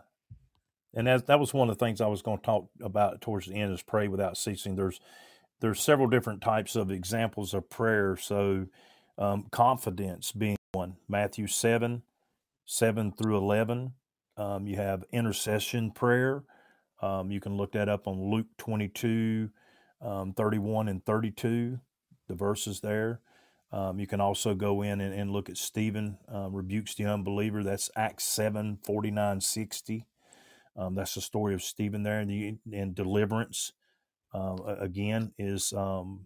Speaker 2: And that that was one of the things I was going to talk about towards the end is pray without ceasing. There's there's several different types of examples of prayer. So um, confidence being one. Matthew seven, seven through eleven. Um, you have intercession prayer. Um, you can look that up on Luke 22, um, 31 and 32, the verses there. Um, you can also go in and, and look at Stephen uh, rebukes the unbeliever. That's Acts 7, 49, 60. Um, that's the story of Stephen there. And, the, and deliverance, uh, again, is um,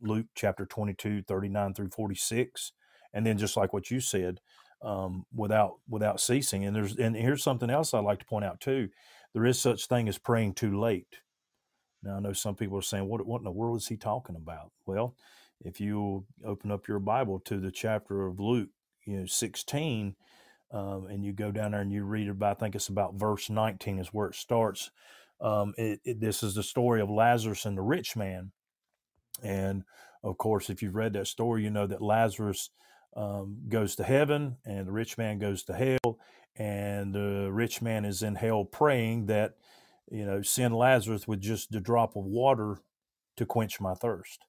Speaker 2: Luke chapter 22, 39 through 46. And then just like what you said, um, without without ceasing. And there's and here's something else I'd like to point out too. There is such thing as praying too late. Now I know some people are saying, "What what in the world is he talking about?" Well, if you open up your Bible to the chapter of Luke, you know, 16, um, and you go down there and you read about, I think it's about verse 19 is where it starts. Um, it, it, this is the story of Lazarus and the rich man, and of course, if you've read that story, you know that Lazarus um, goes to heaven and the rich man goes to hell. And the rich man is in hell praying that you know send lazarus with just a drop of water to quench my thirst.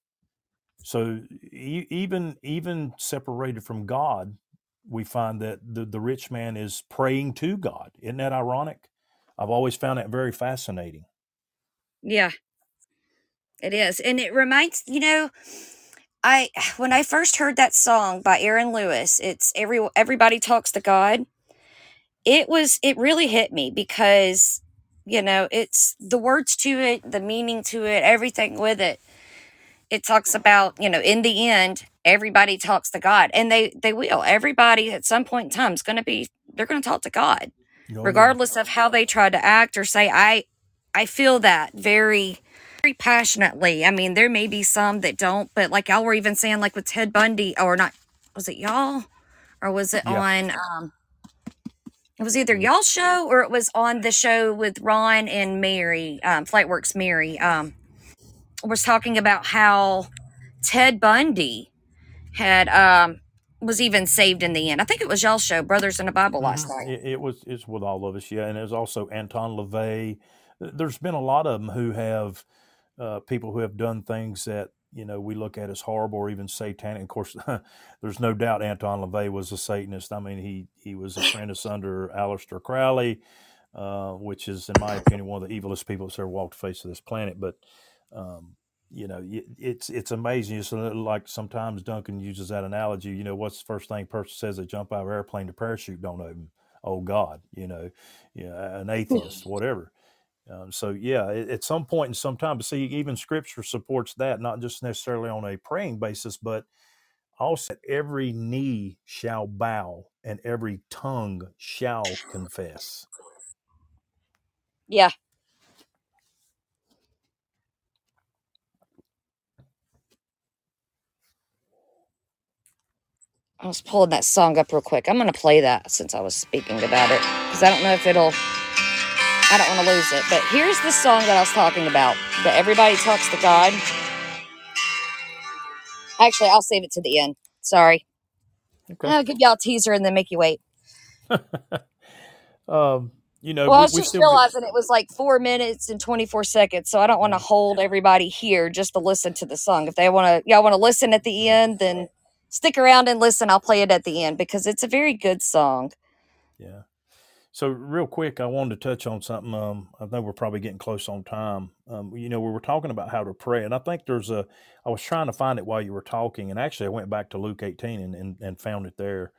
Speaker 2: So even even separated from god we find that the, the rich man is praying to god isn't that ironic i've always found that very fascinating
Speaker 1: Yeah, it is. And it reminds, you know, I when I first heard that song by Aaron Lewis, it's every everybody talks to God. It was it really hit me because you know, it's the words to it, the meaning to it, everything with it. It talks about, you know, in the end, everybody talks to God and they they will. Everybody at some point in time is going to be they're going to talk to God
Speaker 2: oh
Speaker 1: regardless of how they try to act or say I I feel that very very passionately. I mean, there may be some that don't, but like y'all were even saying like with Ted Bundy or not was it y'all or was it
Speaker 2: yeah
Speaker 1: on um it was either y'all show or it was on the show with Ron and Mary, um Flightworks Mary, um was talking about how Ted Bundy had um was even saved in the end. I think it was y'all show, Brothers in the Bible last
Speaker 2: hmm
Speaker 1: night.
Speaker 2: It, it was it's with all of us, yeah, and there's also Anton LaVey. There's been a lot of them who have uh, people who have done things that you know we look at as horrible or even satanic. Of course, there's no doubt Anton LaVey was a Satanist. I mean, he he was apprentice under Aleister Crowley, uh, which is, in my opinion, one of the evilest people that's ever walked the face of this planet. But um, you know, it's it's amazing. It's a little like sometimes Duncan uses that analogy. You know, what's the first thing a person says they jump out of an airplane? The parachute don't open. Oh God, you know, yeah, an atheist, whatever. Um, so yeah, at, at some point in some time, but see, even Scripture supports that, not just necessarily on a praying basis, but also every knee shall bow and every tongue shall confess.
Speaker 1: Yeah, I was pulling that song up real quick. I'm going to play that since I was speaking about it because I don't know if it'll, I don't want to lose it. But here's the song that I was talking about that everybody talks to God. Actually, I'll save it to the end. Sorry.
Speaker 2: Okay.
Speaker 1: I'll give y'all a teaser and then make you wait.
Speaker 2: um, you know,
Speaker 1: Well, I was just
Speaker 2: get,
Speaker 1: realizing it was like four minutes and 24 seconds. So I don't want to hold everybody here just to listen to the song. If they want to, y'all want to listen at the end, then stick around and listen. I'll play it at the end because it's a very good song.
Speaker 2: yeah. So real quick, I wanted to touch on something. Um, I know we're probably getting close on time. Um, you know, we were talking about how to pray, and I think there's a. I was trying to find it while you were talking, and actually, I went back to Luke 18 and and, and found it there.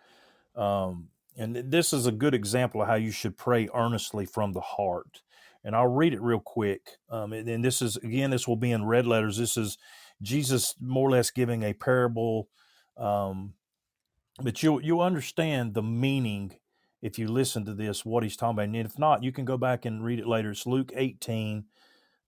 Speaker 2: Um, and this is a good example of how you should pray earnestly from the heart. And I'll read it real quick. Um, and, and this is again, this will be in red letters. This is Jesus more or less giving a parable. Um, but you'll you'll understand the meaning if you listen to this what he's talking about. And if not you can go back and read it later. It's luke 18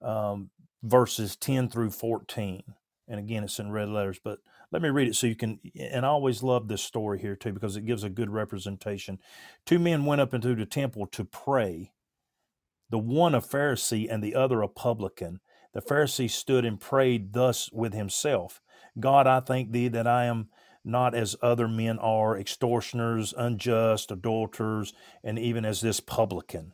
Speaker 2: um, verses 10 through 14 and again it's in red letters but let me read it so you can and i always love this story here too because it gives a good representation. Two men went up into the temple to pray. The one a Pharisee and the other a publican. The Pharisee stood and prayed thus with himself. God, I thank thee that I am not as other men are, extortioners, unjust, adulterers, and even as this publican.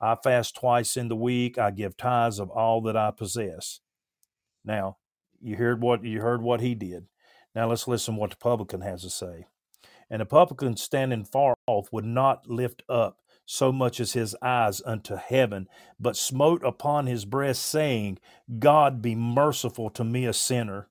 Speaker 2: I fast twice in the week, I give tithes of all that I possess. Now, you heard what you heard what he did. Now let's listen what the publican has to say. And the publican standing far off would not lift up so much as his eyes unto heaven, but smote upon his breast, saying, God be merciful to me, a sinner.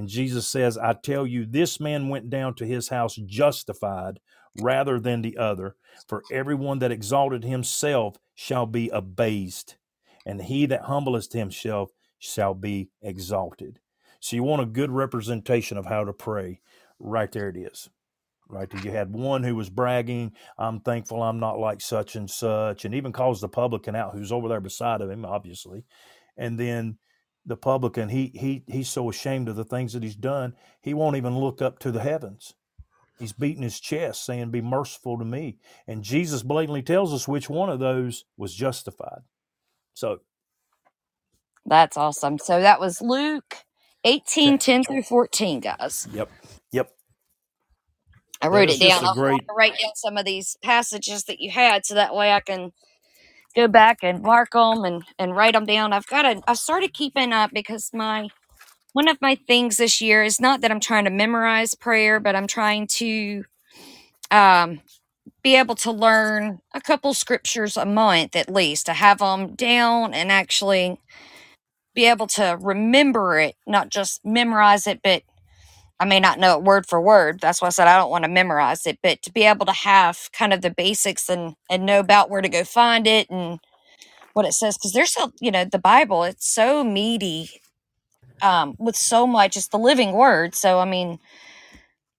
Speaker 2: And Jesus says, I tell you, this man went down to his house justified rather than the other. For everyone that exalted himself shall be abased, and he that humbleth himself shall be exalted. So you want a good representation of how to pray. Right there it is right? there. You had one who was bragging, I'm thankful I'm not like such and such, and even calls the publican out who's over there beside of him, obviously. And then the publican, he he he's so ashamed of the things that he's done, he won't even look up to the heavens. He's beating his chest, saying, Be merciful to me. And Jesus blatantly tells us which one of those was justified. So
Speaker 1: That's awesome. So that was Luke 18,
Speaker 2: okay.
Speaker 1: 10 through 14, guys.
Speaker 2: Yep. Yep.
Speaker 1: I
Speaker 2: That
Speaker 1: wrote
Speaker 2: is
Speaker 1: it
Speaker 2: just
Speaker 1: down.
Speaker 2: a
Speaker 1: I'll have
Speaker 2: great.
Speaker 1: to write down some of these passages that you had, so that way I can go back and mark them and and write them down. I've got to. I started keeping up because my one of my things this year is not that I'm trying to memorize prayer, but I'm trying to um, be able to learn a couple scriptures a month at least to have them down and actually be able to remember it, not just memorize it, but I may not know it word for word. That's why I said I don't want to memorize it, but to be able to have kind of the basics and and know about where to go find it and what it says because there's so you know the Bible it's so meaty um with so much it's the living word so I mean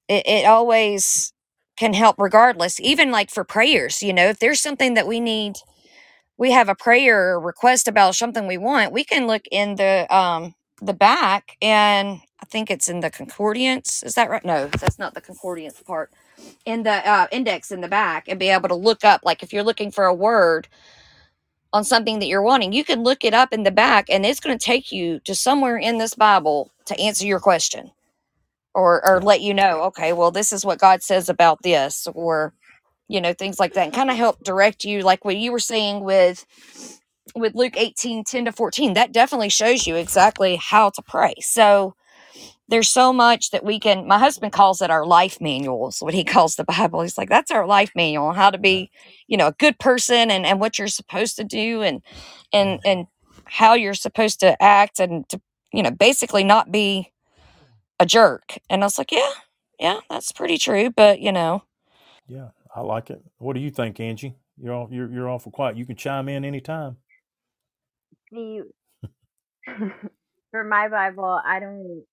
Speaker 1: it, it always can help regardless even like for prayers you know if there's something that we need we have a prayer or request about something we want we can look in the um the back and i think it's in the concordance. Is that right? No that's not the concordance part. In the uh, index in the back and be able to look up like if you're looking for a word on something that you're wanting you can look it up in the back and it's going to take you to somewhere in this bible to answer your question or or let you know okay well this is what god says about this or you know things like that and kind of help direct you like what you were saying with with luke 18 10 to 14 that definitely shows you exactly how to pray. So there's so much that we can my husband calls it our life manuals what he calls the bible he's like that's our life manual on how to be you know a good person and and what you're supposed to do and and and how you're supposed to act and to you know basically not be a jerk and i was like yeah yeah that's pretty true but you know
Speaker 2: Yeah. I like it. What do you think, Angie? You're all, you're you're awful quiet. You can chime in anytime.
Speaker 3: See, for my Bible, I don't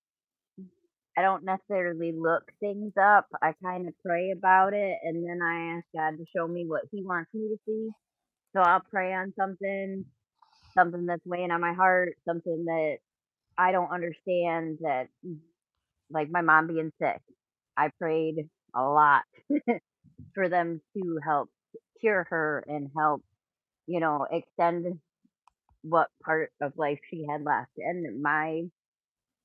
Speaker 3: I don't necessarily look things up. I kind of pray about it and then I ask God to show me what he wants me to see. So I'll pray on something, something that's weighing on my heart, something that I don't understand that like my mom being sick. I prayed a lot for them to help cure her and help, you know, extend what part of life she had left. And my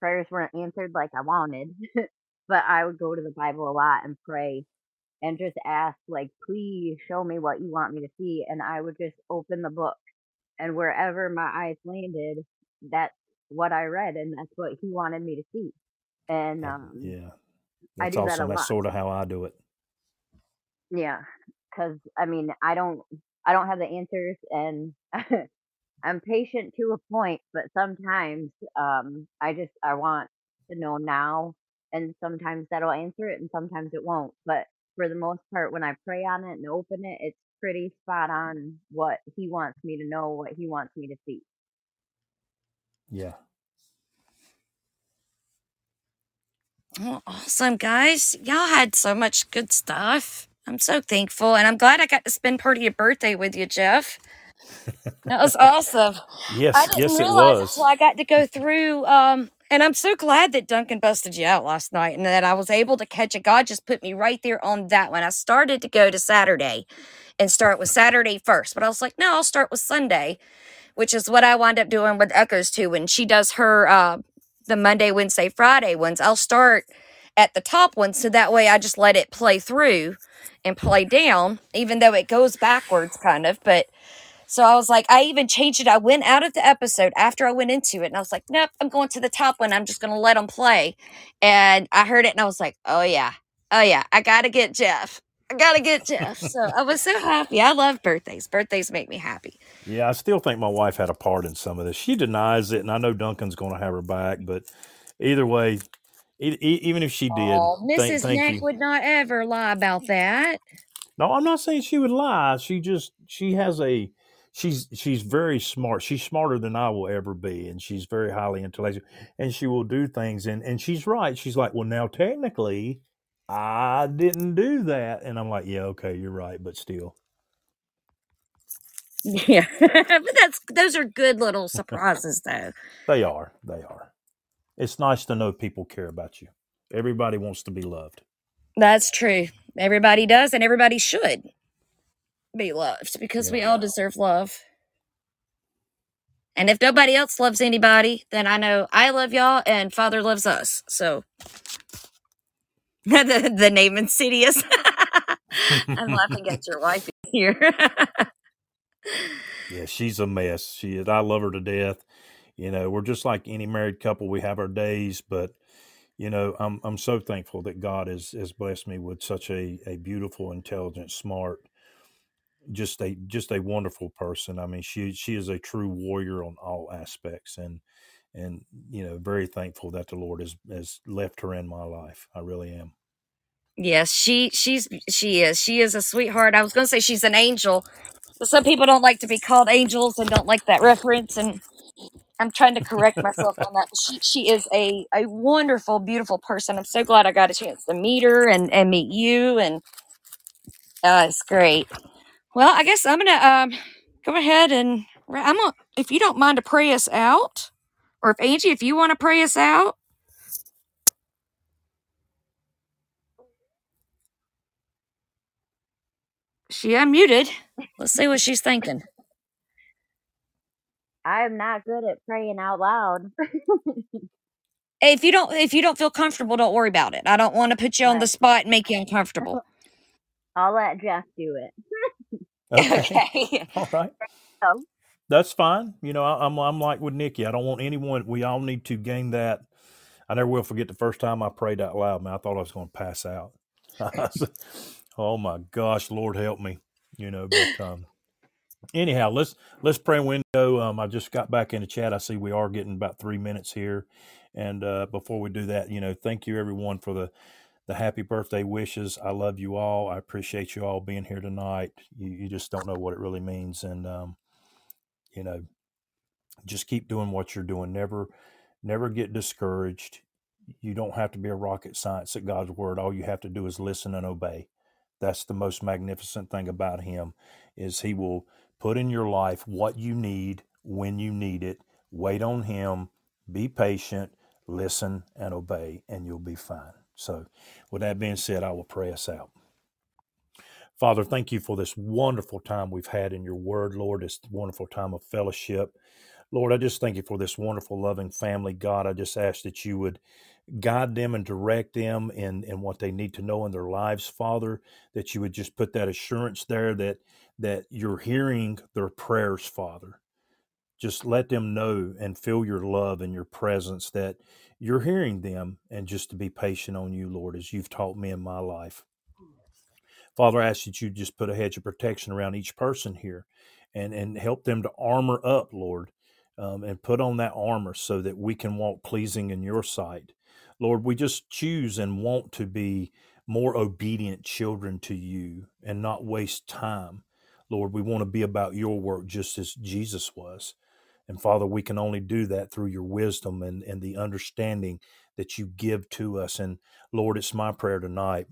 Speaker 3: prayers weren't answered like I wanted, but I would go to the Bible a lot and pray and just ask, like, please show me what you want me to see. And I would just open the book, and wherever my eyes landed, that's what I read, and that's what he wanted me to see. And um,
Speaker 2: yeah.
Speaker 3: I
Speaker 2: That's
Speaker 3: do that.
Speaker 2: That's sort of how I do it.
Speaker 3: Yeah, because I mean, I don't, I don't have the answers, and I'm patient to a point, but sometimes um, I just I want to know now, and sometimes that'll answer it, and sometimes it won't. But for the most part, when I pray on it and open it, it's pretty spot on what he wants me to know, what he wants me to see.
Speaker 2: Yeah.
Speaker 1: Well, awesome, guys. Y'all had so much good stuff. I'm so thankful. And I'm glad I got to spend part of your birthday with you, Jeff. That was awesome. I
Speaker 2: Yes.
Speaker 1: didn't
Speaker 2: Yes, it
Speaker 1: realize until. I got to go through. Um, and I'm so glad that Duncan busted you out last night and that I was able to catch it. God just put me right there on that one. I started to go to Saturday and start with Saturday first, but I was like, no, I'll start with Sunday which is what I wind up doing with Echoes too. When she does her uh, the Monday, Wednesday, Friday ones, I'll start at the top one so that way I just let it play through and play down, even though it goes backwards kind of. But so I was like, I even changed it. I went out of the episode after I went into it, and I was like, nope, I'm going to the top one. I'm just going to let them play. And I heard it, and I was like, oh yeah, oh yeah, I got to get Jeff. I got to get Jeff. So I was so happy. I love birthdays. Birthdays make me happy.
Speaker 2: Yeah, I still think my wife had a part in some of this. She denies it, and I know Duncan's going to have her back. But either way, e- e- even if she did,
Speaker 1: Oh,
Speaker 2: thank
Speaker 1: Mrs.
Speaker 2: thank
Speaker 1: Neck
Speaker 2: you.
Speaker 1: would not ever lie about that.
Speaker 2: No, I'm not saying she would lie. She just she has a she's she's very smart. She's smarter than I will ever be, and she's very highly intellectual. And she will do things, and and she's right. She's like, well, now technically, I didn't do that, and I'm like, yeah, okay, you're right, but still,
Speaker 1: Yeah, but that's those are good little surprises, though.
Speaker 2: they are, they are. It's nice to know people care about you. Everybody wants to be loved.
Speaker 1: That's true. Everybody does, and everybody should be loved because we all deserve love. And if nobody else loves anybody, then I know I love y'all and Father loves us. So the, the name Insidious. I'm laughing at your wife here.
Speaker 2: yeah, she's a mess. She is. I love her to death. You know, we're just like any married couple. We have our days, but you know, I'm I'm so thankful that God has has blessed me with such a a beautiful, intelligent, smart, just a just a wonderful person. I mean, she she is a true warrior on all aspects, and and you know, very thankful that the Lord has has left her in my life. I really am.
Speaker 1: yes, she she's she is. She is a sweetheart. I was gonna say she's an angel. But some people don't like to be called angels and don't like that reference and I'm trying to correct myself on that. She she is a, a wonderful, beautiful person. I'm so glad I got a chance to meet her and, and meet you and uh, it's great. Well, I guess I'm gonna um go ahead and I'm gonna if you don't mind to pray us out, or if Angie, if you want to pray us out, she unmuted. Let's see what she's thinking.
Speaker 3: I'm not good at praying out loud.
Speaker 1: If you don't if you don't feel comfortable, don't worry about it. I don't want to put you on the
Speaker 3: Right.
Speaker 1: spot and make you uncomfortable.
Speaker 3: I'll let Jeff do it.
Speaker 2: Okay,
Speaker 1: okay.
Speaker 2: all right.
Speaker 3: So,
Speaker 2: That's fine. You know, I, I'm I'm like with Nikki. I don't want anyone. We all need to gain that. I never will forget the first time I prayed out loud. Man, I thought I was going to pass out. I said, oh my gosh, Lord help me. You know, but um, anyhow, let's let's pray window. Um, I just got back in the chat. I see we are getting about three minutes here, and uh, before we do that, you know, thank you everyone for the the happy birthday wishes. I love you all. I appreciate you all being here tonight. You, you just don't know what it really means, and um, you know, just keep doing what you're doing. Never, never get discouraged. You don't have to be a rocket science at God's word. All you have to do is listen and obey. That's the most magnificent thing about him is he will put in your life what you need when you need it. Wait on him, be patient, listen and obey, and you'll be fine. So, with that being said, I will pray us out. Father, thank you for this wonderful time we've had in your word, Lord. This wonderful time of fellowship. Lord, I just thank you for this wonderful, loving family. God, I just ask that you would guide them and direct them in, in what they need to know in their lives, Father, that you would just put that assurance there that that you're hearing their prayers, Father. Just let them know and feel your love and your presence that you're hearing them and just to be patient on you, Lord, as you've taught me in my life. Father, I ask that you just put a hedge of protection around each person here and, and help them to armor up, Lord, um, and put on that armor so that we can walk pleasing in your sight. Lord, we just choose and want to be more obedient children to you and not waste time. Lord, we want to be about your work just as Jesus was. And Father, we can only do that through your wisdom and, and the understanding that you give to us. And Lord, it's my prayer tonight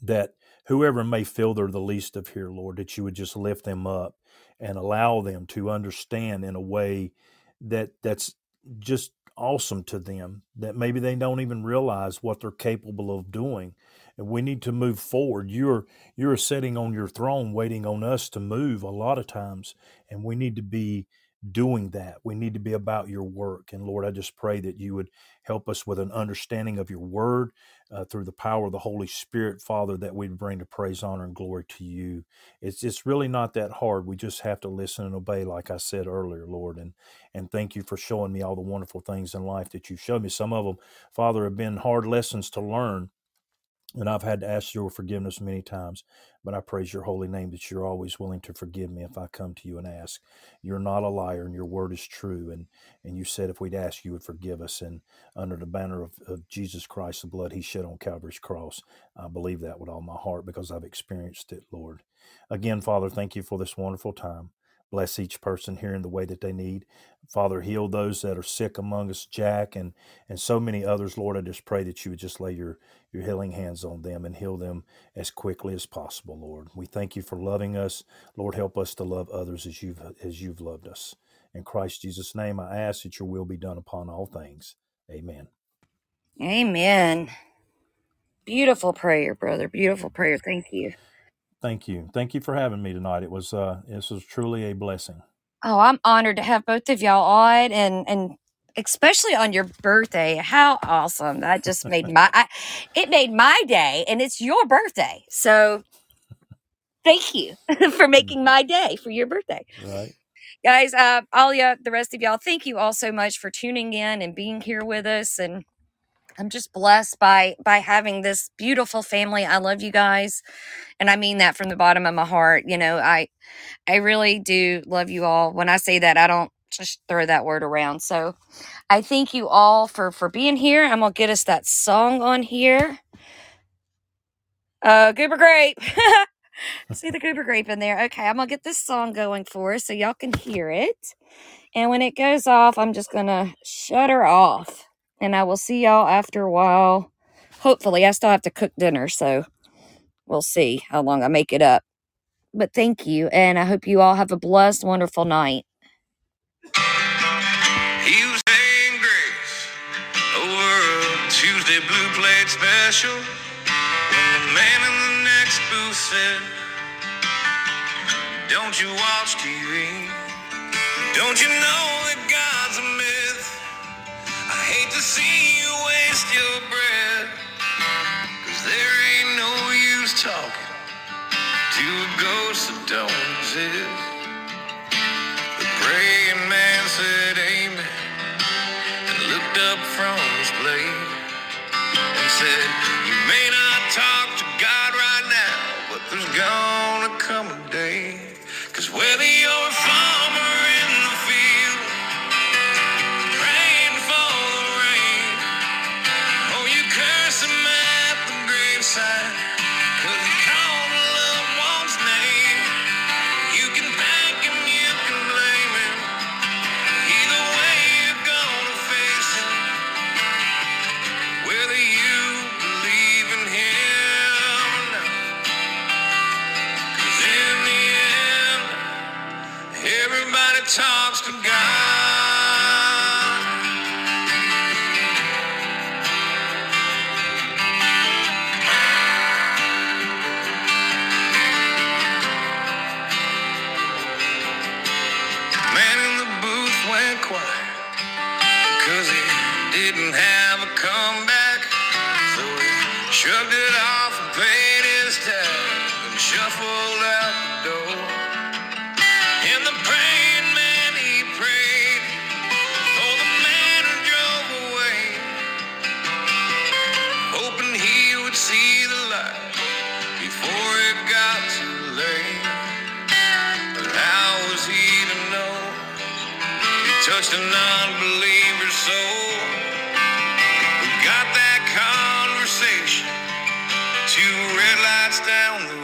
Speaker 2: that whoever may feel they're the least of here, Lord, that you would just lift them up and allow them to understand in a way that that's just awesome to them that maybe they don't even realize what they're capable of doing and we need to move forward you're you're sitting on your throne waiting on us to move a lot of times and we need to be doing that we need to be about your work and lord i just pray that you would help us with an understanding of your word uh, through the power of the Holy Spirit, Father, that we'd bring to praise, honor, and glory to you. It's it's really not that hard. We just have to listen and obey, like I said earlier, Lord. And and thank you for showing me all the wonderful things in life that you've showed me. Some of them, Father, have been hard lessons to learn and I've had to ask your forgiveness many times, but I praise your holy name that you're always willing to forgive me if I come to you and ask. You're not a liar and your word is true. And, and you said if we'd ask, you would forgive us. And under the banner of, of Jesus Christ, the blood he shed on Calvary's cross, I believe that with all my heart because I've experienced it, Lord. Again, Father, thank you for this wonderful time. Bless each person here in the way that they need. Father, heal those that are sick among us, Jack, and, and so many others. Lord, I just pray that you would just lay your your healing hands on them and heal them as quickly as possible, Lord. We thank you for loving us. Lord, help us to love others as you've as you've loved us. In Christ Jesus' name, I ask that your will be done upon all things. Amen.
Speaker 1: Amen. Beautiful prayer, brother. Beautiful prayer. Thank you.
Speaker 2: Thank you. Thank you for having me tonight. It was uh this was truly a blessing.
Speaker 1: Oh, I'm honored to have both of y'all on and and especially on your birthday. How awesome! That just made my I, it made my day, and it's your birthday. So thank you for making my day for your birthday.
Speaker 2: Right.
Speaker 1: Guys, uh, Alia, the rest of y'all, thank you all so much for tuning in and being here with us. And I'm just blessed by by having this beautiful family. I love you guys, and I mean that from the bottom of my heart. You know, I I really do love you all. When I say that, I don't just throw that word around. So I thank you all for for being here. I'm gonna get us that song on here. Uh, Goober Grape. See the Goober Grape in there. Okay, I'm gonna get this song going for us so y'all can hear it. And when it goes off, I'm just gonna shut her off. And I will see y'all after a while. Hopefully, I still have to cook dinner, so we'll see how long I make it up. But thank you, and I hope you all have a blessed, wonderful night.
Speaker 4: Special. When the man in the next booth said, Don't you watch TV? Don't you know that God's a myth? I hate to see you waste your breath. Cause there ain't no use talking to a ghost that don't exist. And two red lights down the